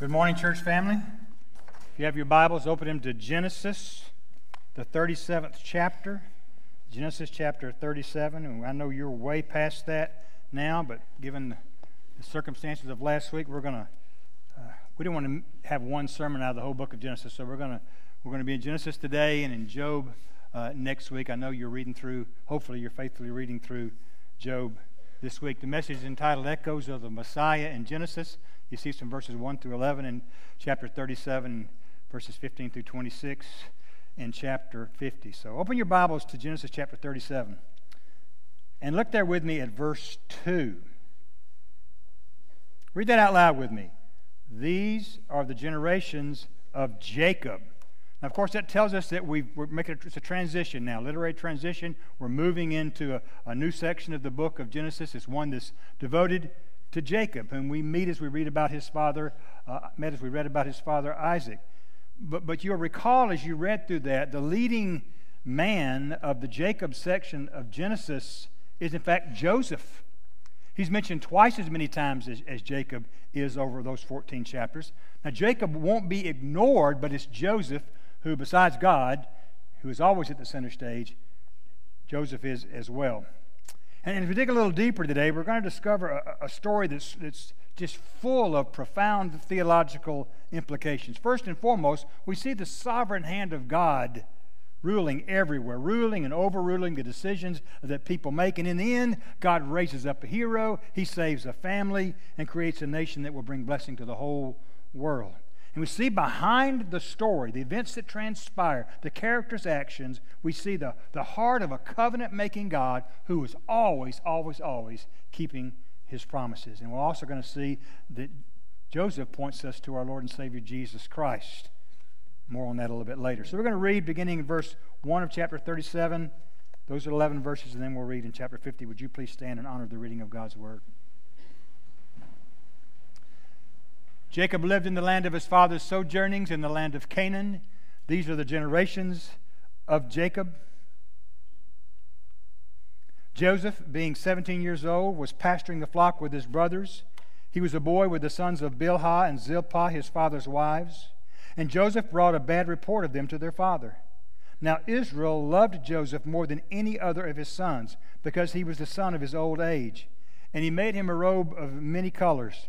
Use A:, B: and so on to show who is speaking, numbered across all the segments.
A: Good morning, church family. If you have your Bibles, open them to Genesis, the 37th chapter. Genesis chapter 37. And I know you're way past that now, but given the circumstances of last week, we're going to. Uh, we didn't want to have one sermon out of the whole book of Genesis, so we're going to we're going to be in Genesis today and in Job uh, next week. I know you're reading through. Hopefully, you're faithfully reading through Job this week. The message is entitled "Echoes of the Messiah" in Genesis. You see some verses 1 through 11 in chapter 37, verses 15 through 26 in chapter 50. So open your Bibles to Genesis chapter 37 and look there with me at verse 2. Read that out loud with me. These are the generations of Jacob. Now, of course, that tells us that we are making a, it's a transition now, literary transition. We're moving into a, a new section of the book of Genesis. It's one that's devoted to Jacob, whom we meet as we read about his father, uh, met as we read about his father Isaac. But, but you'll recall as you read through that, the leading man of the Jacob section of Genesis is, in fact, Joseph. He's mentioned twice as many times as, as Jacob is over those 14 chapters. Now, Jacob won't be ignored, but it's Joseph who, besides God, who is always at the center stage, Joseph is as well. And if we dig a little deeper today, we're going to discover a, a story that's, that's just full of profound theological implications. First and foremost, we see the sovereign hand of God ruling everywhere, ruling and overruling the decisions that people make. And in the end, God raises up a hero, he saves a family, and creates a nation that will bring blessing to the whole world. And we see behind the story, the events that transpire, the character's actions, we see the, the heart of a covenant making God who is always, always, always keeping his promises. And we're also going to see that Joseph points us to our Lord and Savior Jesus Christ. More on that a little bit later. So we're going to read beginning in verse 1 of chapter 37. Those are 11 verses, and then we'll read in chapter 50. Would you please stand and honor the reading of God's word? Jacob lived in the land of his father's sojournings in the land of Canaan. These are the generations of Jacob. Joseph, being 17 years old, was pasturing the flock with his brothers. He was a boy with the sons of Bilhah and Zilpah, his father's wives. And Joseph brought a bad report of them to their father. Now Israel loved Joseph more than any other of his sons, because he was the son of his old age. And he made him a robe of many colors.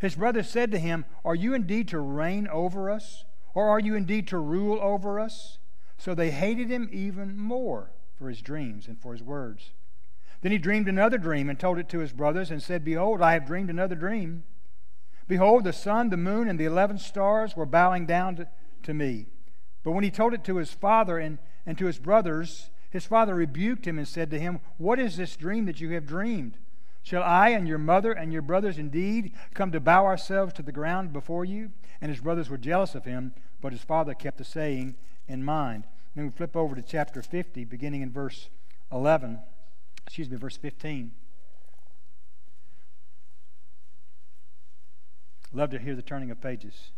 A: His brothers said to him, Are you indeed to reign over us? Or are you indeed to rule over us? So they hated him even more for his dreams and for his words. Then he dreamed another dream and told it to his brothers and said, Behold, I have dreamed another dream. Behold, the sun, the moon, and the eleven stars were bowing down to, to me. But when he told it to his father and, and to his brothers, his father rebuked him and said to him, What is this dream that you have dreamed? Shall I and your mother and your brothers indeed come to bow ourselves to the ground before you? And his brothers were jealous of him, but his father kept the saying in mind. Then we flip over to chapter 50, beginning in verse 11. Excuse me, verse 15. Love to hear the turning of pages.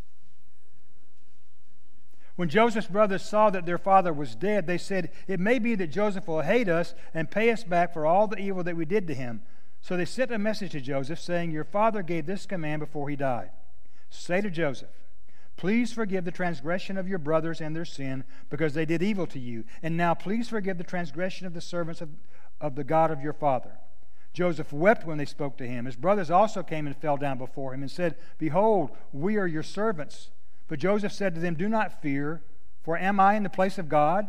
A: When Joseph's brothers saw that their father was dead, they said, It may be that Joseph will hate us and pay us back for all the evil that we did to him. So they sent a message to Joseph saying, Your father gave this command before he died. Say to Joseph, Please forgive the transgression of your brothers and their sin, because they did evil to you. And now please forgive the transgression of the servants of, of the God of your father. Joseph wept when they spoke to him. His brothers also came and fell down before him and said, Behold, we are your servants. But Joseph said to them, Do not fear, for am I in the place of God?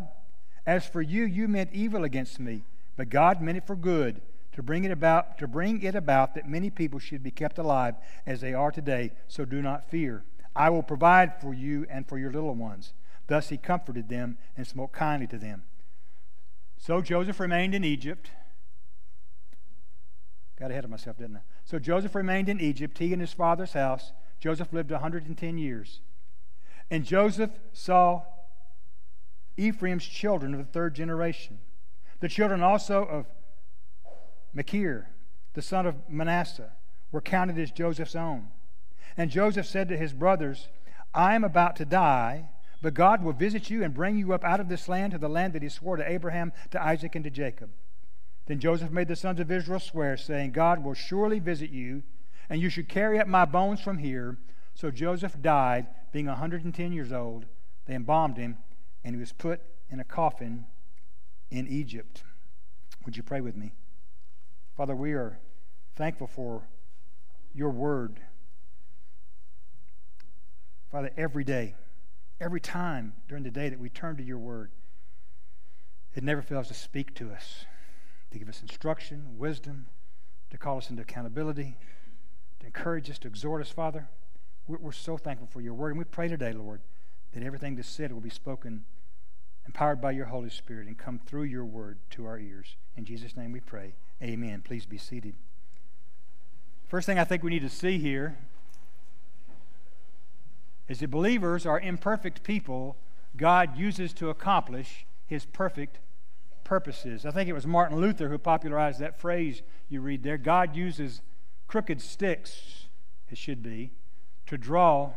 A: As for you, you meant evil against me, but God meant it for good to bring it about to bring it about that many people should be kept alive as they are today so do not fear. I will provide for you and for your little ones. Thus he comforted them and spoke kindly to them. So joseph remained in egypt. Got ahead of myself didn't i? So joseph remained in egypt he and his father's house. Joseph lived 110 years. And Joseph saw Ephraim's children of the third generation, the children also of Machir, the son of Manasseh, were counted as Joseph's own. And Joseph said to his brothers, I am about to die, but God will visit you and bring you up out of this land to the land that he swore to Abraham, to Isaac, and to Jacob. Then Joseph made the sons of Israel swear, saying, God will surely visit you, and you should carry up my bones from here. So Joseph died, being a 110 years old. They embalmed him, and he was put in a coffin in Egypt. Would you pray with me? Father, we are thankful for your word. Father, every day, every time during the day that we turn to your word, it never fails to speak to us, to give us instruction, wisdom, to call us into accountability, to encourage us, to exhort us, Father. We're, so thankful for your word. And we pray today, Lord, that everything that's said will be spoken, empowered by your Holy Spirit, and come through your word to our ears. In Jesus' name we pray. Amen. Please be seated. First thing I think we need to see here is that believers are imperfect people God uses to accomplish his perfect purposes. I think it was Martin Luther who popularized that phrase you read there. God uses crooked sticks, it should be, to draw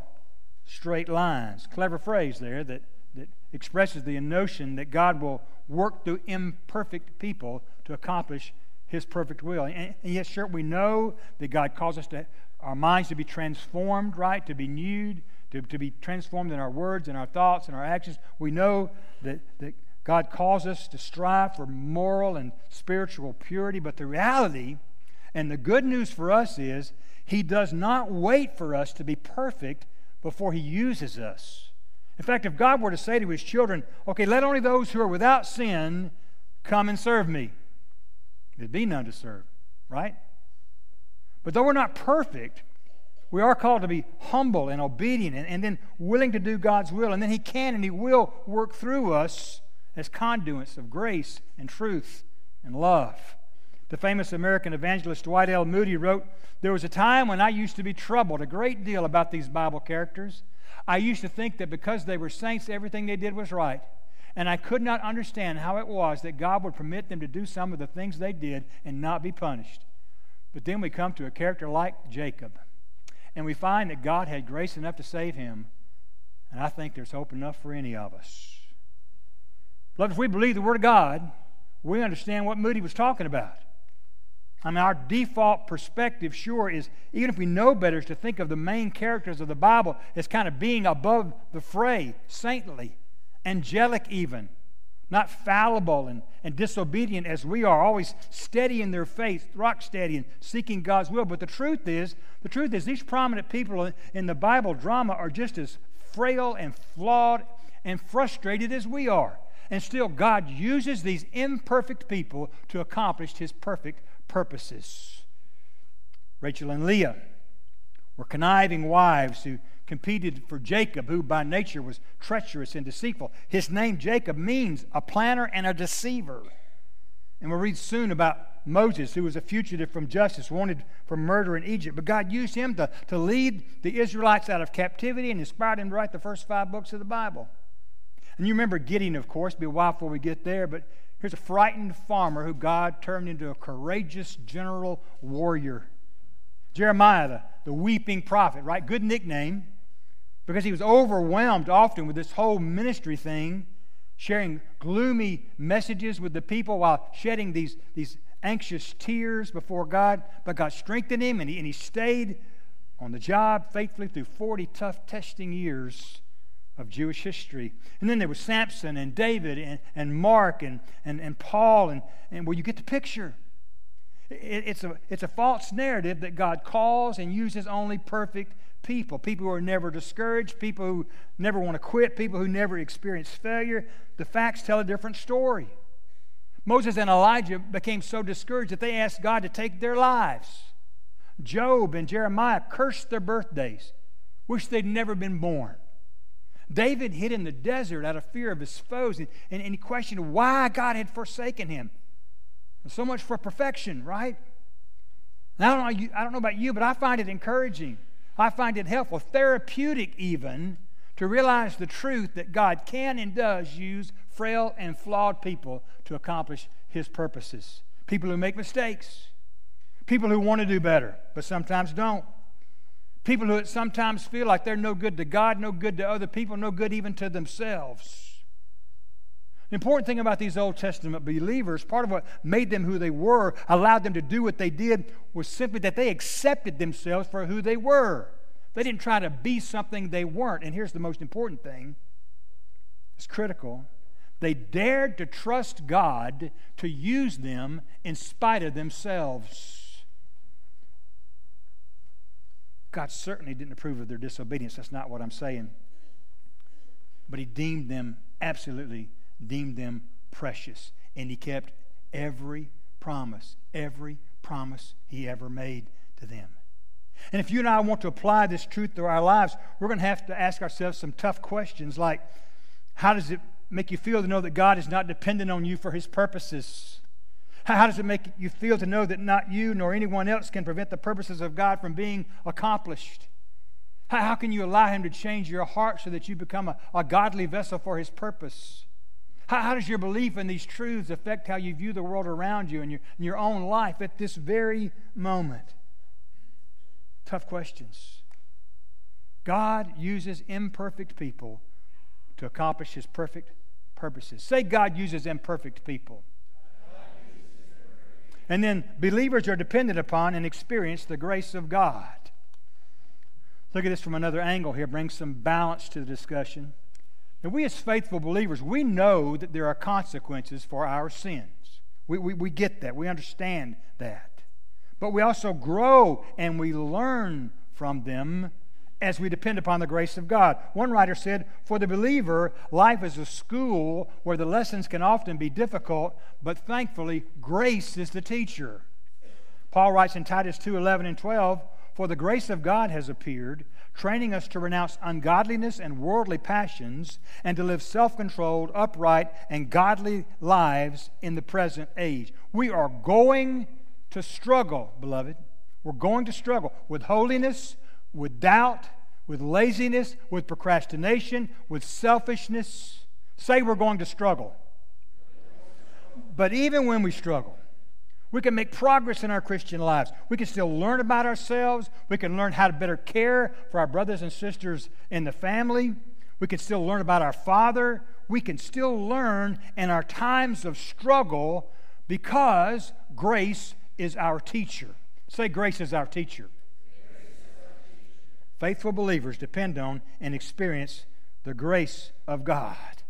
A: straight lines. Clever phrase there that, that expresses the notion that God will work through imperfect people to accomplish his perfect will. And, and yes, sure, we know that God calls us to our minds to be transformed, right? To be renewed, to, to be transformed in our words and our thoughts and our actions. We know that, that God calls us to strive for moral and spiritual purity, but the reality and the good news for us is He does not wait for us to be perfect before He uses us. In fact, if God were to say to His children, okay, let only those who are without sin come and serve me, There'd be none to serve, right? But though we're not perfect, we are called to be humble and obedient and, and, then willing to do God's will. And then He can and He will work through us as conduits of grace and truth and love. The famous American evangelist Dwight L. Moody wrote There was a time when I used to be troubled a great deal about these Bible characters. I used to think that because they were saints, everything they did was right. And I could not understand how it was that God would permit them to do some of the things they did and not be punished. But then we come to a character like Jacob, and we find that God had grace enough to save him. And I think there's hope enough for any of us. But if we believe the Word of God, we understand what Moody was talking about. I mean, our default perspective, sure, is even if we know better, is to think of the main characters of the Bible as kind of being above the fray, saintly, angelic even, not fallible and, and disobedient as we are, always steady in their faith, rock steady and seeking God's will. But the truth is, the truth is, these prominent people in the Bible drama are just as frail and flawed and frustrated as we are. And still, God uses these imperfect people to accomplish His perfect purposes. Rachel and Leah were conniving wives who competed for Jacob, who by nature was treacherous and deceitful. His name, Jacob, means a planner and a deceiver. And we'll read soon about Moses, who was a fugitive from justice, wanted for murder in Egypt. But God used him to, to lead the Israelites out of captivity and inspired him to write the first five books of the Bible. And you remember Gideon, of course, be a while before we get there, but here's a frightened farmer who God turned into a courageous general warrior. Jeremiah, the, the weeping prophet, right? Good nickname because he was overwhelmed often with this whole ministry thing, sharing gloomy messages with the people while shedding these, these anxious tears before God. But God strengthened him, and he, and he stayed on the job faithfully through 40 tough testing years of Jewish history. And then there was Samson and David and, and Mark and, and, and Paul, and, and well, you get the picture. It, it's, a, it's a false narrative that God calls and uses only perfect people people who are never discouraged, people who never want to quit, people who never experience failure. The facts tell a different story. Moses and Elijah became so discouraged that they asked God to take their lives. Job and Jeremiah cursed their birthdays, wished they'd never been born. David hid in the desert out of fear of his foes, and, and, and he questioned why God had forsaken him. So much for perfection, right? I don't, know, I don't know about you, but I find it encouraging I find it helpful, therapeutic even, to realize the truth that God can and does use frail and flawed people to accomplish His purposes. People who make mistakes, people who want to do better, but sometimes don't. People who sometimes feel like they're no good to God, no good to other people, no good even to themselves. The important thing about these Old Testament believers, part of what made them who they were, allowed them to do what they did, was simply that they accepted themselves for who they were. They didn't try to be something they weren't. And here's the most important thing it's critical. They dared to trust God to use them in spite of themselves. God certainly didn't approve of their disobedience. That's not what I'm saying. But He deemed them, absolutely deemed them precious. And He kept every promise, every promise He ever made to them. And if you and I want to apply this truth to our lives, we're going to have to ask ourselves some tough questions like how does it make you feel to know that God is not dependent on you for his purposes? How does it make you feel to know that not you nor anyone else can prevent the purposes of God from being accomplished? How can you allow him to change your heart so that you become a, a godly vessel for his purpose? How, how, does your belief in these truths affect how you view the world around you and your, and your own life at this very moment? Tough questions. God uses imperfect people to accomplish his perfect purposes. Say, God uses imperfect people. And then believers are dependent upon and experience the grace of God. Look at this from another angle here, bring some balance to the discussion. And we, as faithful believers, we know that there are consequences for our sins. We, we, we get that, we understand that but we also grow and we learn from them as we depend upon the grace of God. One writer said, For the believer, life is a school where the lessons can often be difficult, but thankfully, grace is the teacher. Paul writes in Titus 2 11 and 12, For the grace of God has appeared, training us to renounce ungodliness and worldly passions, and to live self controlled, upright, and godly lives in the present age. We are going to struggle, beloved. We're going to struggle with holiness, with doubt, with laziness, with procrastination, with selfishness. Say we're going to struggle. But even when we struggle, we can make progress in our Christian lives. We can still learn about ourselves. We can learn how to better care for our brothers and sisters in the family. We can still learn about our Father. We can still learn in our times of struggle because grace is our teacher. Say, grace is our teacher. Faithful believers depend on and experience the grace of God.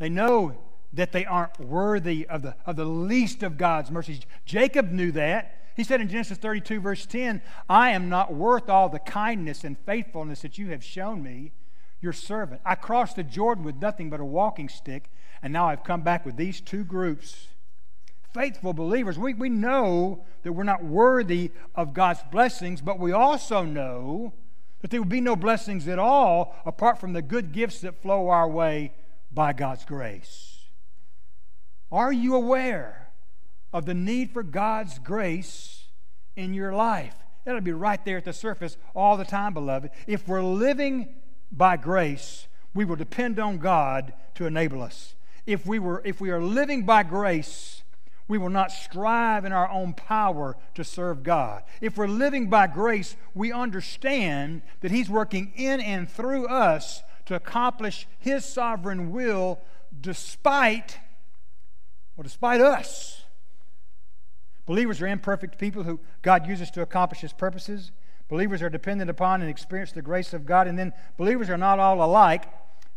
A: They know that they aren't worthy of the, of the least of God's mercies. Jacob knew that. He said in Genesis 32, verse 10, I am not worth all the kindness and faithfulness that you have shown me, your servant. I crossed the Jordan with nothing but a walking stick, and now I've come back with these two groups faithful believers, we, we know that we're not worthy of God's blessings, but we also know that there would be no blessings at all apart from the good gifts that flow our way by God's grace. Are you aware of the need for God's grace in your life? It'll be right there at the surface all the time, beloved. If we're living by grace, we will depend on God to enable us. If we, were, if we are living by grace, we will not strive in our own power to serve God. If we're living by grace, we understand that He's working in and through us to accomplish His sovereign will despite, well, despite us. Believers are imperfect people who God uses to accomplish His purposes. Believers are dependent upon and experience the grace of God. And then believers are not all alike,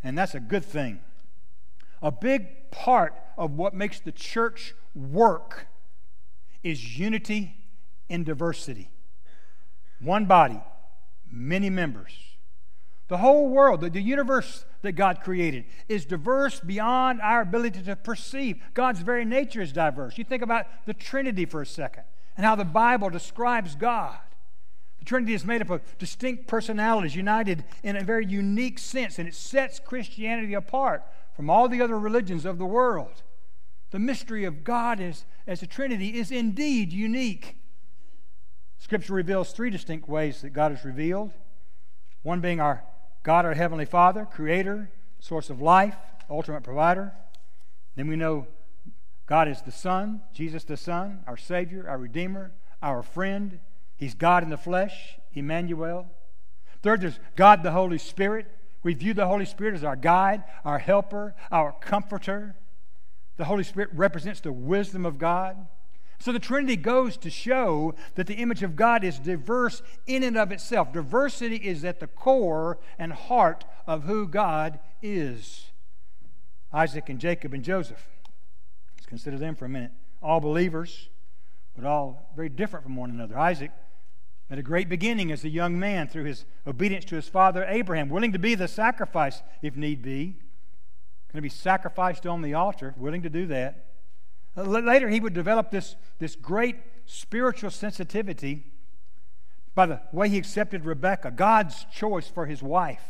A: and that's a good thing. A big part of what makes the church work is unity in diversity. One body, many members. The whole world, the, the universe that God created, is diverse beyond our ability to perceive. God's very nature is diverse. You think about the Trinity for a second and how the Bible describes God. The Trinity is made up of distinct personalities united in a very unique sense, and it sets Christianity apart from all the other religions of the world. The mystery of God as, as a Trinity is indeed unique. Scripture reveals three distinct ways that God is revealed one being our God our Heavenly Father, Creator, source of life, ultimate provider. Then we know God is the Son, Jesus the Son, our Savior, our Redeemer, our friend. He's God in the flesh, Emmanuel. Third, there's God the Holy Spirit. We view the Holy Spirit as our guide, our helper, our comforter. The Holy Spirit represents the wisdom of God. So the Trinity goes to show that the image of God is diverse in and of itself. Diversity is at the core and heart of who God is. Isaac and Jacob and Joseph. Let's consider them for a minute. All believers, but all very different from one another. Isaac at a great beginning as a young man through his obedience to his father Abraham, willing to be the sacrifice if need be, going to be sacrificed on the altar, willing to do that. Uh, later, he would develop this, this great spiritual sensitivity by the way he accepted Rebekah, God's choice for his wife,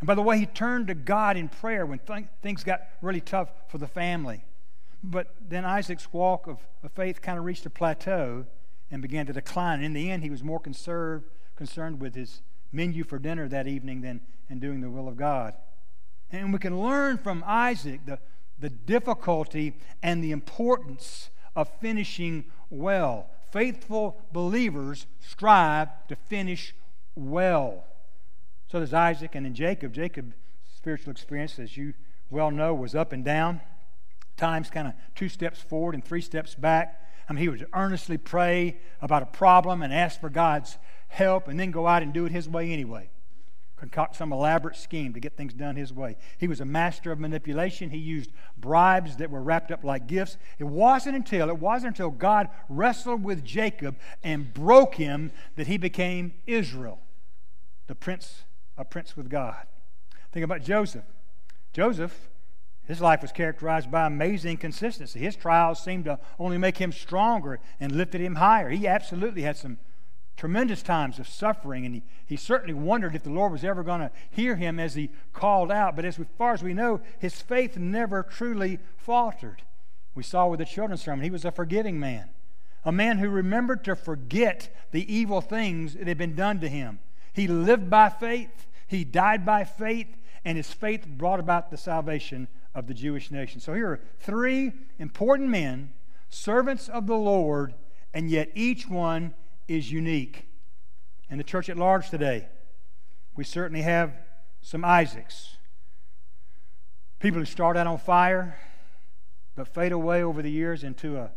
A: and by the way he turned to God in prayer when th- things got really tough for the family. But then Isaac's walk of, of faith kind of reached a plateau and began to decline. And In the end, he was more conserved, concerned with his menu for dinner that evening than in doing the will of God. And we can learn from Isaac the, the difficulty and the importance of finishing well. Faithful believers strive to finish well. So does Isaac and then Jacob. Jacob's spiritual experience, as you well know, was up and down. Times kind of two steps forward and three steps back. I mean, he would earnestly pray about a problem and ask for God's help and then go out and do it his way anyway concoct some elaborate scheme to get things done his way. He was a master of manipulation. He used bribes that were wrapped up like gifts. It wasn't until it wasn't until God wrestled with Jacob and broke him that he became Israel, the prince, a prince with God. Think about Joseph. Joseph, his life was characterized by amazing consistency. His trials seemed to only make him stronger and lifted him higher. He absolutely had some tremendous times of suffering, and he, he certainly wondered if the Lord was ever going to hear him as he called out. But as far as we know, his faith never truly faltered. We saw with the children's sermon, he was a forgiving man, a man who remembered to forget the evil things that had been done to him. He lived by faith, he died by faith, and his faith brought about the salvation of the Jewish nation. So here are three important men, servants of the Lord, and yet each one is unique. In the church at large today, we certainly have some Isaacs. People who start out on fire, but fade away over the years into a,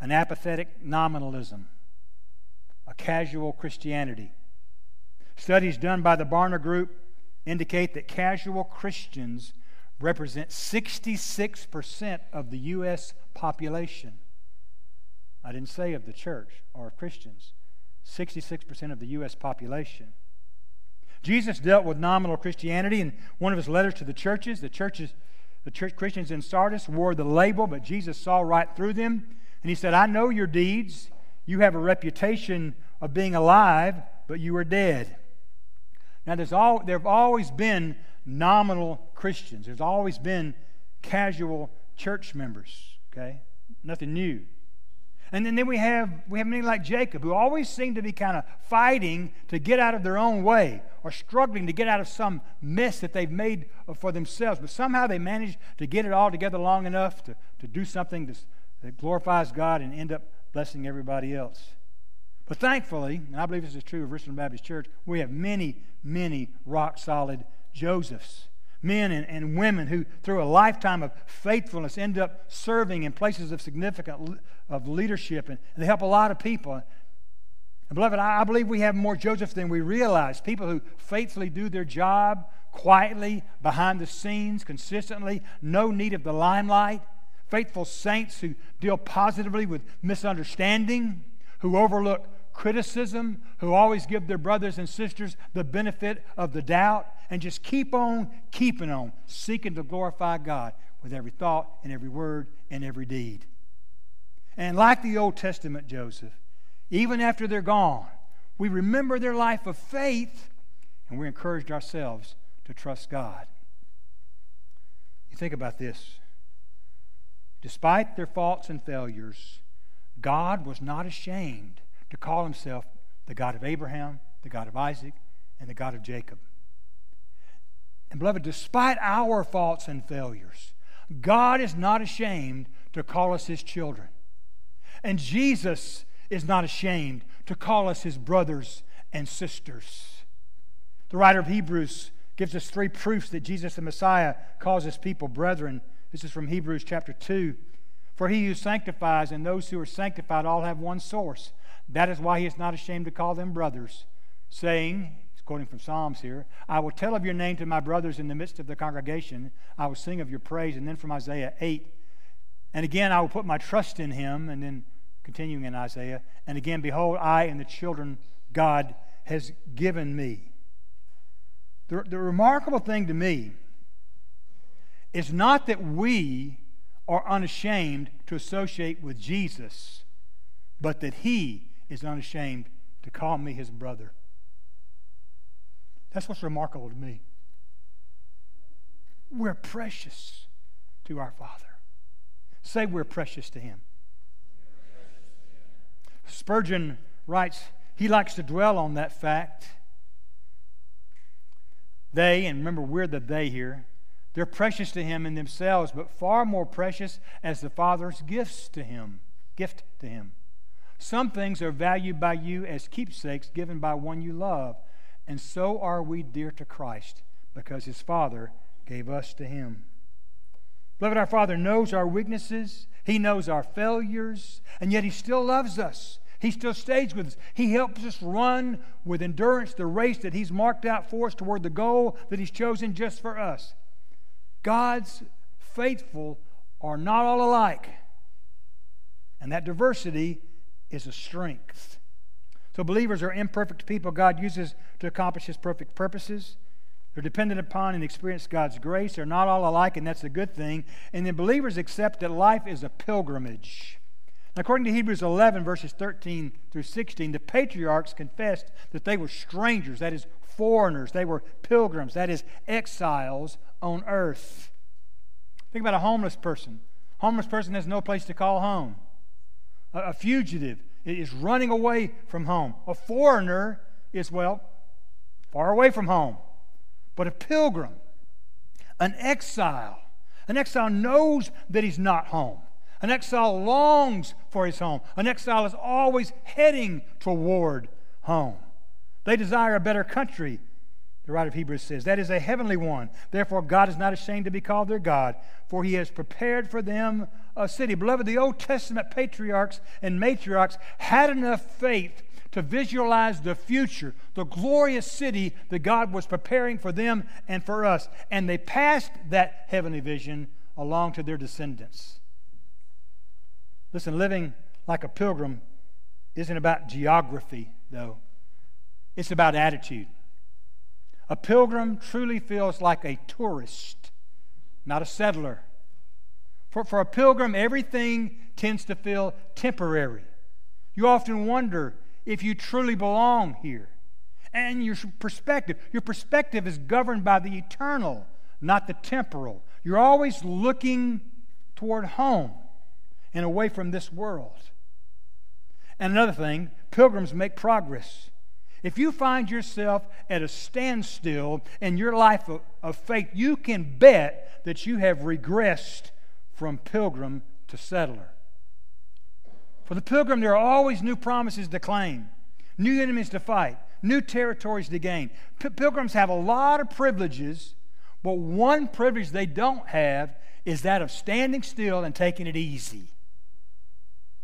A: an apathetic nominalism, a casual Christianity. Studies done by the Barna Group indicate that casual Christians represent 66% of the U.S. population. I didn't say of the church or of Christians. 66% of the U.S. population. Jesus dealt with nominal Christianity in one of his letters to the churches. The churches, the church Christians in Sardis wore the label, but Jesus saw right through them. And he said, I know your deeds. You have a reputation of being alive, but you are dead. Now, there's all, there have always been nominal Christians. There's always been casual church members, okay? Nothing new. And then, then we have we have many like Jacob who always seem to be kind of fighting to get out of their own way or struggling to get out of some mess that they've made for themselves. But somehow they manage to get it all together long enough to, to do something to, that glorifies God and end up blessing everybody else. But thankfully, and I believe this is true of Richland Baptist Church, we have many, many rock solid Josephs men and, and women who, through a lifetime of faithfulness, end up serving in places of significant of leadership, and, they help a lot of people. And beloved, I, I believe we have more Joseph than we realize. People who faithfully do their job quietly, behind the scenes, consistently, no need of the limelight. Faithful saints who deal positively with misunderstanding, who overlook criticism, who always give their brothers and sisters the benefit of the doubt, and just keep on keeping on, seeking to glorify God with every thought and every word and every deed. And like the Old Testament Joseph, even after they're gone, we remember their life of faith and we encouraged ourselves to trust God. You think about this. Despite their faults and failures, God was not ashamed to call himself the God of Abraham, the God of Isaac, and the God of Jacob. And beloved, despite our faults and failures, God is not ashamed to call us his children. And Jesus is not ashamed to call us his brothers and sisters. The writer of Hebrews gives us three proofs that Jesus the Messiah calls his people brethren. This is from Hebrews chapter 2. For he who sanctifies and those who are sanctified all have one source. That is why he is not ashamed to call them brothers, saying, he's quoting from Psalms here, I will tell of your name to my brothers in the midst of the congregation. I will sing of your praise. And then from Isaiah 8, and again I will put my trust in him. And then continuing in Isaiah, and again, behold, I and the children God has given me. The, the remarkable thing to me is not that we are unashamed to associate with Jesus, but that he is unashamed to call me his brother. That's what's remarkable to me. We're precious to our Father. Say we're precious to him. Spurgeon writes, he likes to dwell on that fact. They, and remember, we're the they here, they're precious to him in themselves, but far more precious as the Father's gifts to him, gift to him. Some things are valued by you as keepsakes given by one you love, and so are we dear to Christ because his Father gave us to him. Beloved, our Father knows our weaknesses, He knows our failures, and yet He still loves us. He still stays with us. He helps us run with endurance the race that He's marked out for us toward the goal that He's chosen just for us. God's faithful are not all alike, and that diversity is a strength. So, believers are imperfect people God uses to accomplish His perfect purposes. They're dependent upon and experience God's grace. They're not all alike, and that's a good thing. And then believers accept that life is a pilgrimage. According to Hebrews 11, verses 13 through 16, the patriarchs confessed that they were strangers, that is, foreigners. They were pilgrims, that is, exiles on earth. Think about a homeless person. Homeless person has no place to call home. A, a fugitive is running away from home. A foreigner is, well, far away from home but a pilgrim, an exile. An exile knows that he's not home. An exile longs for his home. An exile is always heading toward home. They desire a better country, the writer of Hebrews says. That is a heavenly one. Therefore, God is not ashamed to be called their God, for he has prepared for them a city. Beloved, the Old Testament patriarchs and matriarchs had enough faith to visualize the future, the glorious city that God was preparing for them and for us. And they passed that heavenly vision along to their descendants. Listen, living like a pilgrim isn't about geography, though, it's about attitude. A pilgrim truly feels like a tourist, not a settler. For, for a pilgrim, everything tends to feel temporary. You often wonder if you truly belong here. And your perspective, your perspective is governed by the eternal, not the temporal. You're always looking toward home and away from this world. And another thing, pilgrims make progress. If you find yourself at a standstill in your life of, of, faith, you can bet that you have regressed from pilgrim to settler. For the pilgrim, there are always new promises to claim, new enemies to fight, new territories to gain. Pilgrims have a lot of privileges, but one privilege they don't have is that of standing still and taking it easy.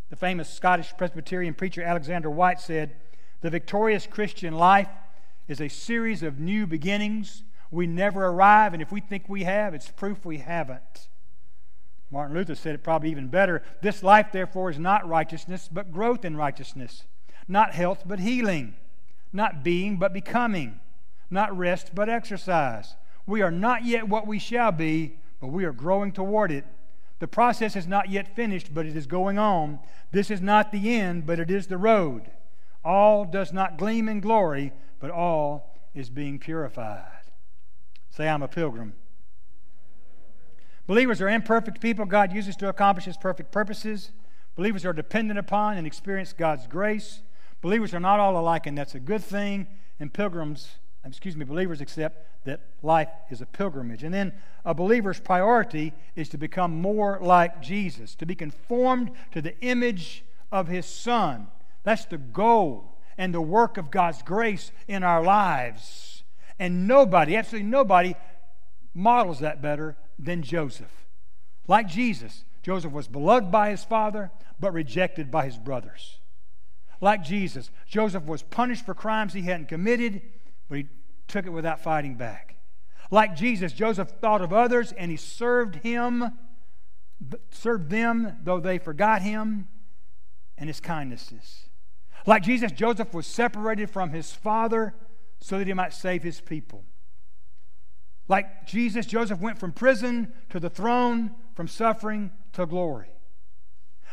A: The famous Scottish Presbyterian preacher Alexander Whyte said, The victorious Christian life is a series of new beginnings. We never arrive, and if we think we have, it's proof we haven't. Martin Luther said it probably even better. This life, therefore, is not righteousness, but growth in righteousness. Not health, but healing. Not being, but becoming. Not rest, but exercise. We are not yet what we shall be, but we are growing toward it. The process is not yet finished, but it is going on. This is not the end, but it is the road. All does not gleam in glory, but all is being purified. Say, I'm a pilgrim. Believers are imperfect people God uses to accomplish His perfect purposes. Believers are dependent upon and experience God's grace. Believers are not all alike, and that's a good thing. And pilgrims excuse me, believers accept that life is a pilgrimage. And then a believer's priority is to become more like Jesus, to be conformed to the image of his Son. That's the goal and the work of God's grace in our lives. And nobody, absolutely nobody, models that better than Joseph. Like Jesus, Joseph was beloved by his father, but rejected by his brothers. Like Jesus, Joseph was punished for crimes he hadn't committed, but he took it without fighting back. Like Jesus, Joseph thought of others and he served him, served them though they forgot him and his kindnesses. Like Jesus, Joseph was separated from his father so that he might save his people. Like Jesus, Joseph went from prison to the throne, from suffering to glory.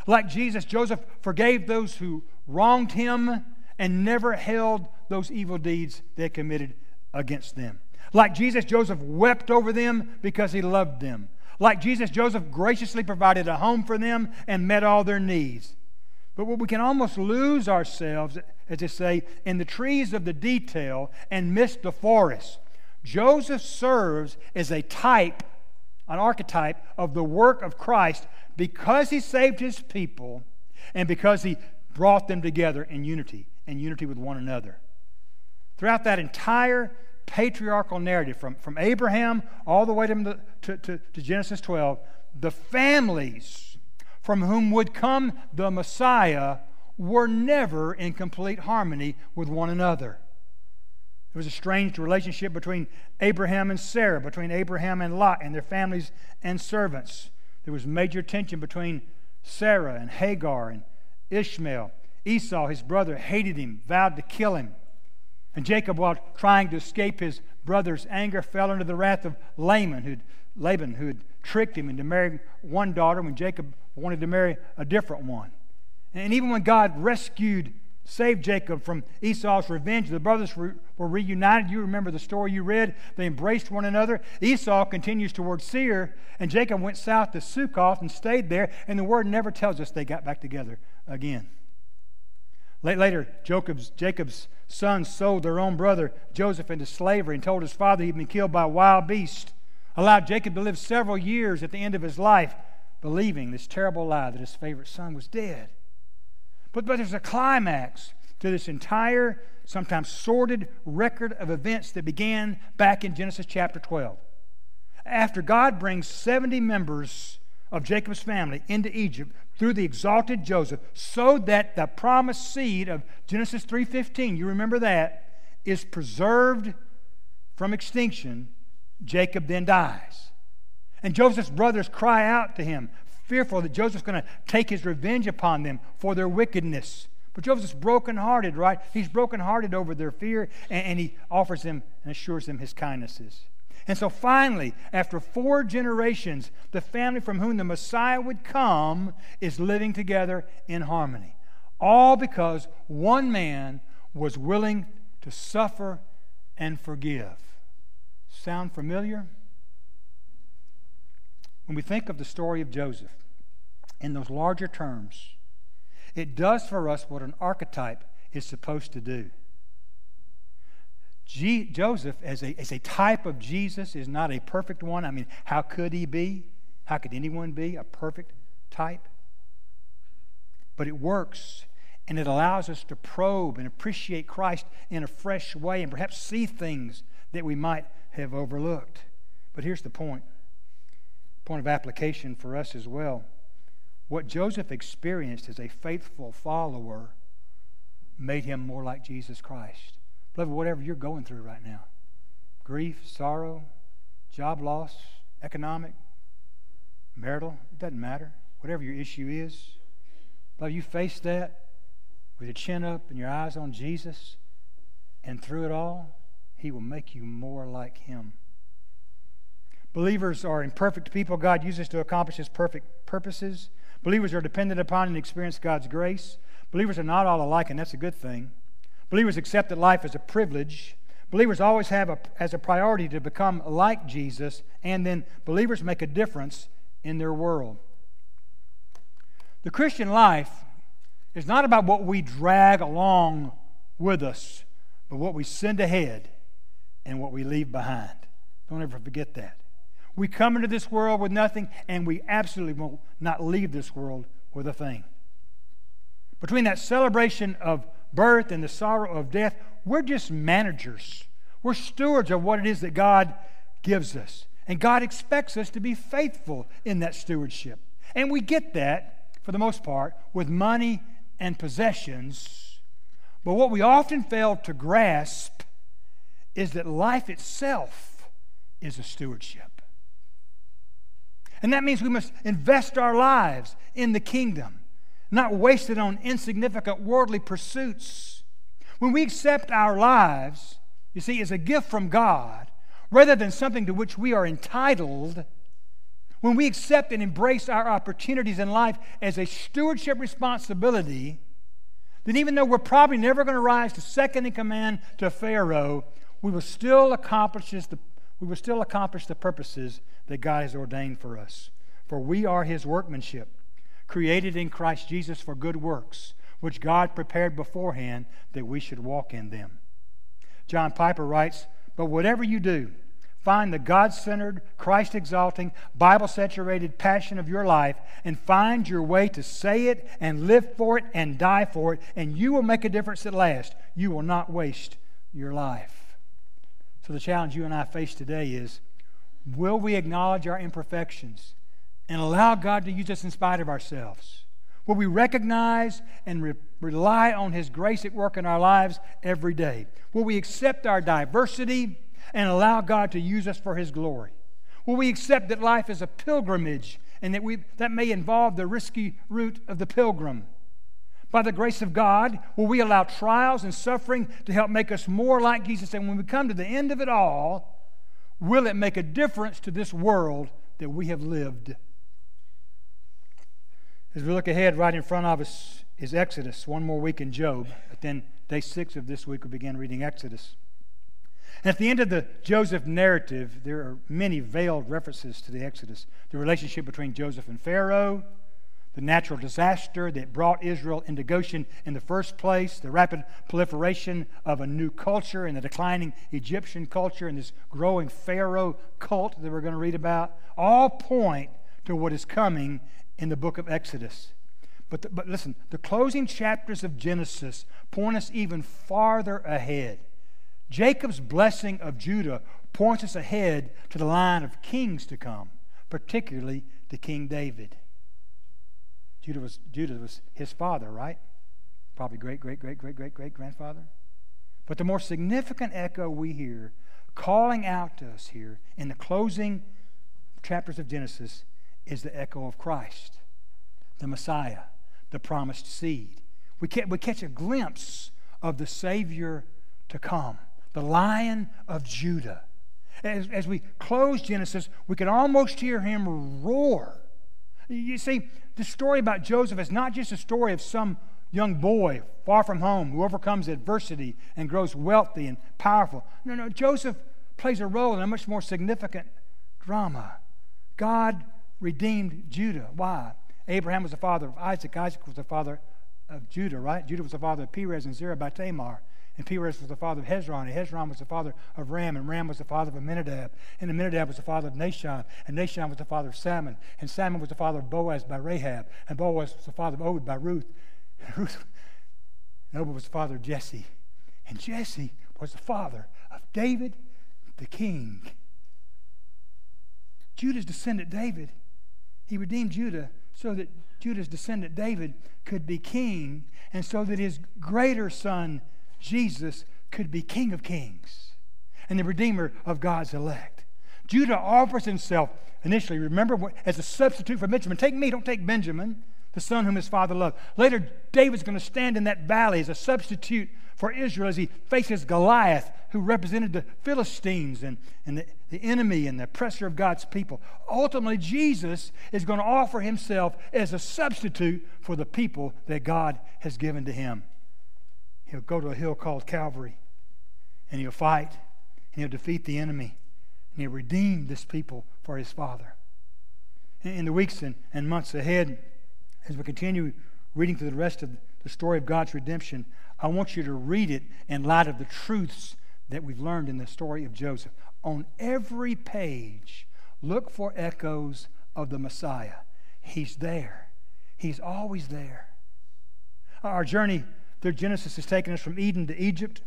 A: Like Jesus, Joseph forgave those who wronged him and never held those evil deeds they committed against them. Like Jesus, Joseph wept over them because he loved them. Like Jesus, Joseph graciously provided a home for them and met all their needs. But we can almost lose ourselves, as they say, in the trees of the detail and miss the forest. Joseph serves as a type, an archetype of the work of Christ because he saved his people and because he brought them together in unity, in unity with one another. Throughout that entire patriarchal narrative, from, from Abraham all the way to, to, to, to Genesis 12, the families from whom would come the Messiah were never in complete harmony with one another. There was a strange relationship between Abraham and Sarah, between Abraham and Lot and their families and servants. There was major tension between Sarah and Hagar and Ishmael. Esau, his brother, hated him, vowed to kill him. And Jacob, while trying to escape his brother's anger, fell under the wrath of Laban, who'd, Laban, who had tricked him into marrying one daughter when Jacob wanted to marry a different one. And even when God rescued, saved Jacob from Esau's revenge, the brothers were, reunited. You remember the story you read. They embraced one another. Esau continues towards Seir, and Jacob went south to Succoth and stayed there, and the word never tells us they got back together again. Later, Jacob's, Jacob's sons sold their own brother Joseph into slavery and told his father he'd been killed by a wild beast. Allowed Jacob to live several years at the end of his life, believing this terrible lie that his favorite son was dead. But, but there's a climax to this entire, sometimes sordid record of events that began back in Genesis chapter 12. After God brings 70 members of Jacob's family into Egypt through the exalted Joseph so that the promised seed of Genesis 3:15, you remember that, is preserved from extinction, Jacob then dies. And Joseph's brothers cry out to him, fearful that Joseph's going to take his revenge upon them for their wickedness. But Joseph's brokenhearted, right? He's brokenhearted over their fear, and, and he offers them and assures them his kindnesses. And so finally, after four generations, the family from whom the Messiah would come is living together in harmony. All because one man was willing to suffer and forgive. Sound familiar? When we think of the story of Joseph in those larger terms, it does for us what an archetype is supposed to do. G- Joseph, as a, as a type of Jesus, is not a perfect one. I mean, how could he be? How could anyone be a perfect type? But it works, and it allows us to probe and appreciate Christ in a fresh way and perhaps see things that we might have overlooked. But here's the point point of application for us as well. What Joseph experienced as a faithful follower made him more like Jesus Christ. Beloved, whatever you're going through right now grief, sorrow, job loss, economic, marital, it doesn't matter. Whatever your issue is, beloved, you face that with your chin up and your eyes on Jesus, and through it all, He will make you more like Him. Believers are imperfect people God uses to accomplish His perfect purposes. Believers are dependent upon and experience God's grace. Believers are not all alike, and that's a good thing. Believers accept that life is a privilege. Believers always have a, as a priority to become like Jesus, and then believers make a difference in their world. The Christian life is not about what we drag along with us, but what we send ahead and what we leave behind. Don't ever forget that. We come into this world with nothing, and we absolutely will not leave this world with a thing. Between that celebration of birth and the sorrow of death, we're just managers. We're stewards of what it is that God gives us. And God expects us to be faithful in that stewardship. And we get that, for the most part, with money and possessions. But what we often fail to grasp is that life itself is a stewardship. And that means we must invest our lives in the kingdom, not waste it on insignificant worldly pursuits. When we accept our lives, you see, as a gift from God, rather than something to which we are entitled, when we accept and embrace our opportunities in life as a stewardship responsibility, then even though we're probably never going to rise to second in command to Pharaoh, we will still accomplish the, we will still accomplish the purposes that God has ordained for us. For we are his workmanship, created in Christ Jesus for good works, which God prepared beforehand that we should walk in them. John Piper writes, But whatever you do, find the God centered, Christ exalting, Bible saturated passion of your life and find your way to say it and live for it and die for it, and you will make a difference at last. You will not waste your life. So, the challenge you and I face today is will we acknowledge our imperfections and allow God to use us in spite of ourselves? Will we recognize and re- rely on His grace at work in our lives every day? Will we accept our diversity and allow God to use us for His glory? Will we accept that life is a pilgrimage and that, we, that may involve the risky route of the pilgrim? By the grace of God, will we allow trials and suffering to help make us more like Jesus? And when we come to the end of it all, will it make a difference to this world that we have lived? As we look ahead, right in front of us is Exodus. One more week in Job, but then day six of this week we begin reading Exodus. And at the end of the Joseph narrative, there are many veiled references to the Exodus the relationship between Joseph and Pharaoh, the natural disaster that brought Israel into Goshen in the first place, the rapid proliferation of a new culture and the declining Egyptian culture and this growing Pharaoh cult that we're going to read about, all point to what is coming in the book of Exodus. But, the, but listen, the closing chapters of Genesis point us even farther ahead. Jacob's blessing of Judah points us ahead to the line of kings to come, particularly to King David. Judah was, Judah was his father, right? Probably great, great, great, great, great, great grandfather. But the more significant echo we hear calling out to us here in the closing chapters of Genesis is the echo of Christ, the Messiah, the promised seed. We, we catch a glimpse of the Savior to come, the Lion of Judah. As, as we close Genesis, we can almost hear him roar. You see, the story about Joseph is not just a story of some young boy far from home who overcomes adversity and grows wealthy and powerful. No, no, Joseph plays a role in a much more significant drama. God redeemed Judah. Why? Abraham was the father of Isaac. Isaac was the father of Judah, right? Judah was the father of Perez and Zerah by Tamar. And Perez was the father of Hezron. And Hezron was the father of Ram. And Ram was the father of Amminadab. And Amminadab was the father of Nahshon. And Nahshon was the father of Salmon. And Salmon was the father of Boaz by Rahab. And Boaz was the father of Obed by Ruth. And Ruth and Obed was the father of Jesse. And Jesse was the father of David the king. Judah's descendant David he redeemed Judah so that Judah's descendant David could be king, and so that his greater son, Jesus, could be king of kings and the redeemer of God's elect. Judah offers himself initially, remember, as a substitute for Benjamin. Take me, don't take Benjamin, the son whom his father loved. Later, David's going to stand in that valley as a substitute for Israel as he faces Goliath, who represented the Philistines and, and the, the enemy and the oppressor of God's people. Ultimately, Jesus is going to offer himself as a substitute for the people that God has given to him. He'll go to a hill called Calvary and he'll fight and he'll defeat the enemy and he'll redeem this people for his Father. In the weeks and, months ahead, as we continue reading through the rest of the story of God's redemption, I want you to read it in light of the truths that we've learned in the story of Joseph. On every page, look for echoes of the Messiah. He's there, He's always there. Our journey through Genesis has taken us from Eden to Egypt.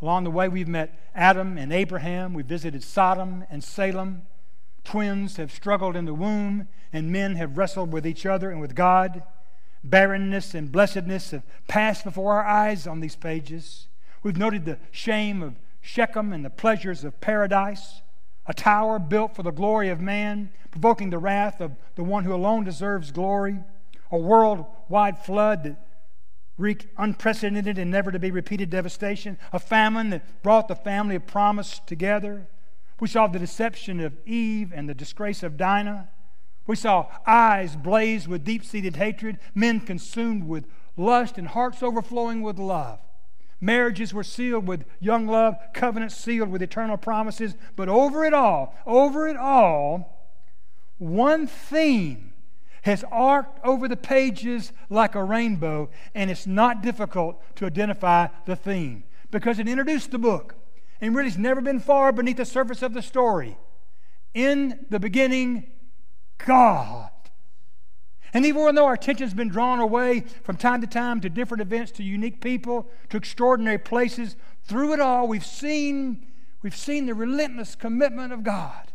A: Along the way, we've met Adam and Abraham. We visited Sodom and Salem. Twins have struggled in the womb, and men have wrestled with each other and with God. Barrenness and blessedness have passed before our eyes on these pages. We've noted the shame of Shechem and the pleasures of paradise, a tower built for the glory of man, provoking the wrath of the one who alone deserves glory, a worldwide flood that wreaked unprecedented and never to be repeated devastation, a famine that brought the family of promise together. We saw the deception of Eve and the disgrace of Dinah. We saw eyes blazed with deep seated hatred, men consumed with lust, and hearts overflowing with love. Marriages were sealed with young love, covenants sealed with eternal promises. But over it all, over it all, one theme has arced over the pages like a rainbow, and it's not difficult to identify the theme because it introduced the book and really has never been far beneath the surface of the story. In the beginning, God. And even though our attention's been drawn away from time to time to different events, to unique people, to extraordinary places, through it all, we've seen, we've seen the relentless commitment of God,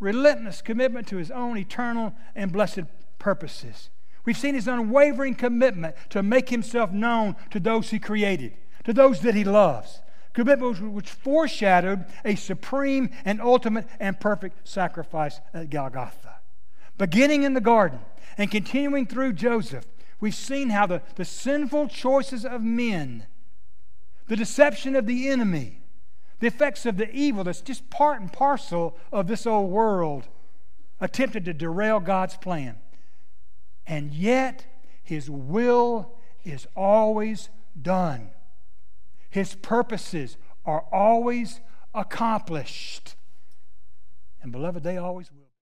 A: relentless commitment to His own eternal and blessed purposes. We've seen His unwavering commitment to make Himself known to those He created, to those that He loves. Commitment which foreshadowed a supreme and ultimate and perfect sacrifice at Golgotha. Beginning in the garden, and continuing through Joseph, we've seen how the, the sinful choices of men, the deception of the enemy, the effects of the evil that's just part and parcel of this old world attempted to derail God's plan. And yet, His will is always done, His purposes are always accomplished. And, beloved, they always will.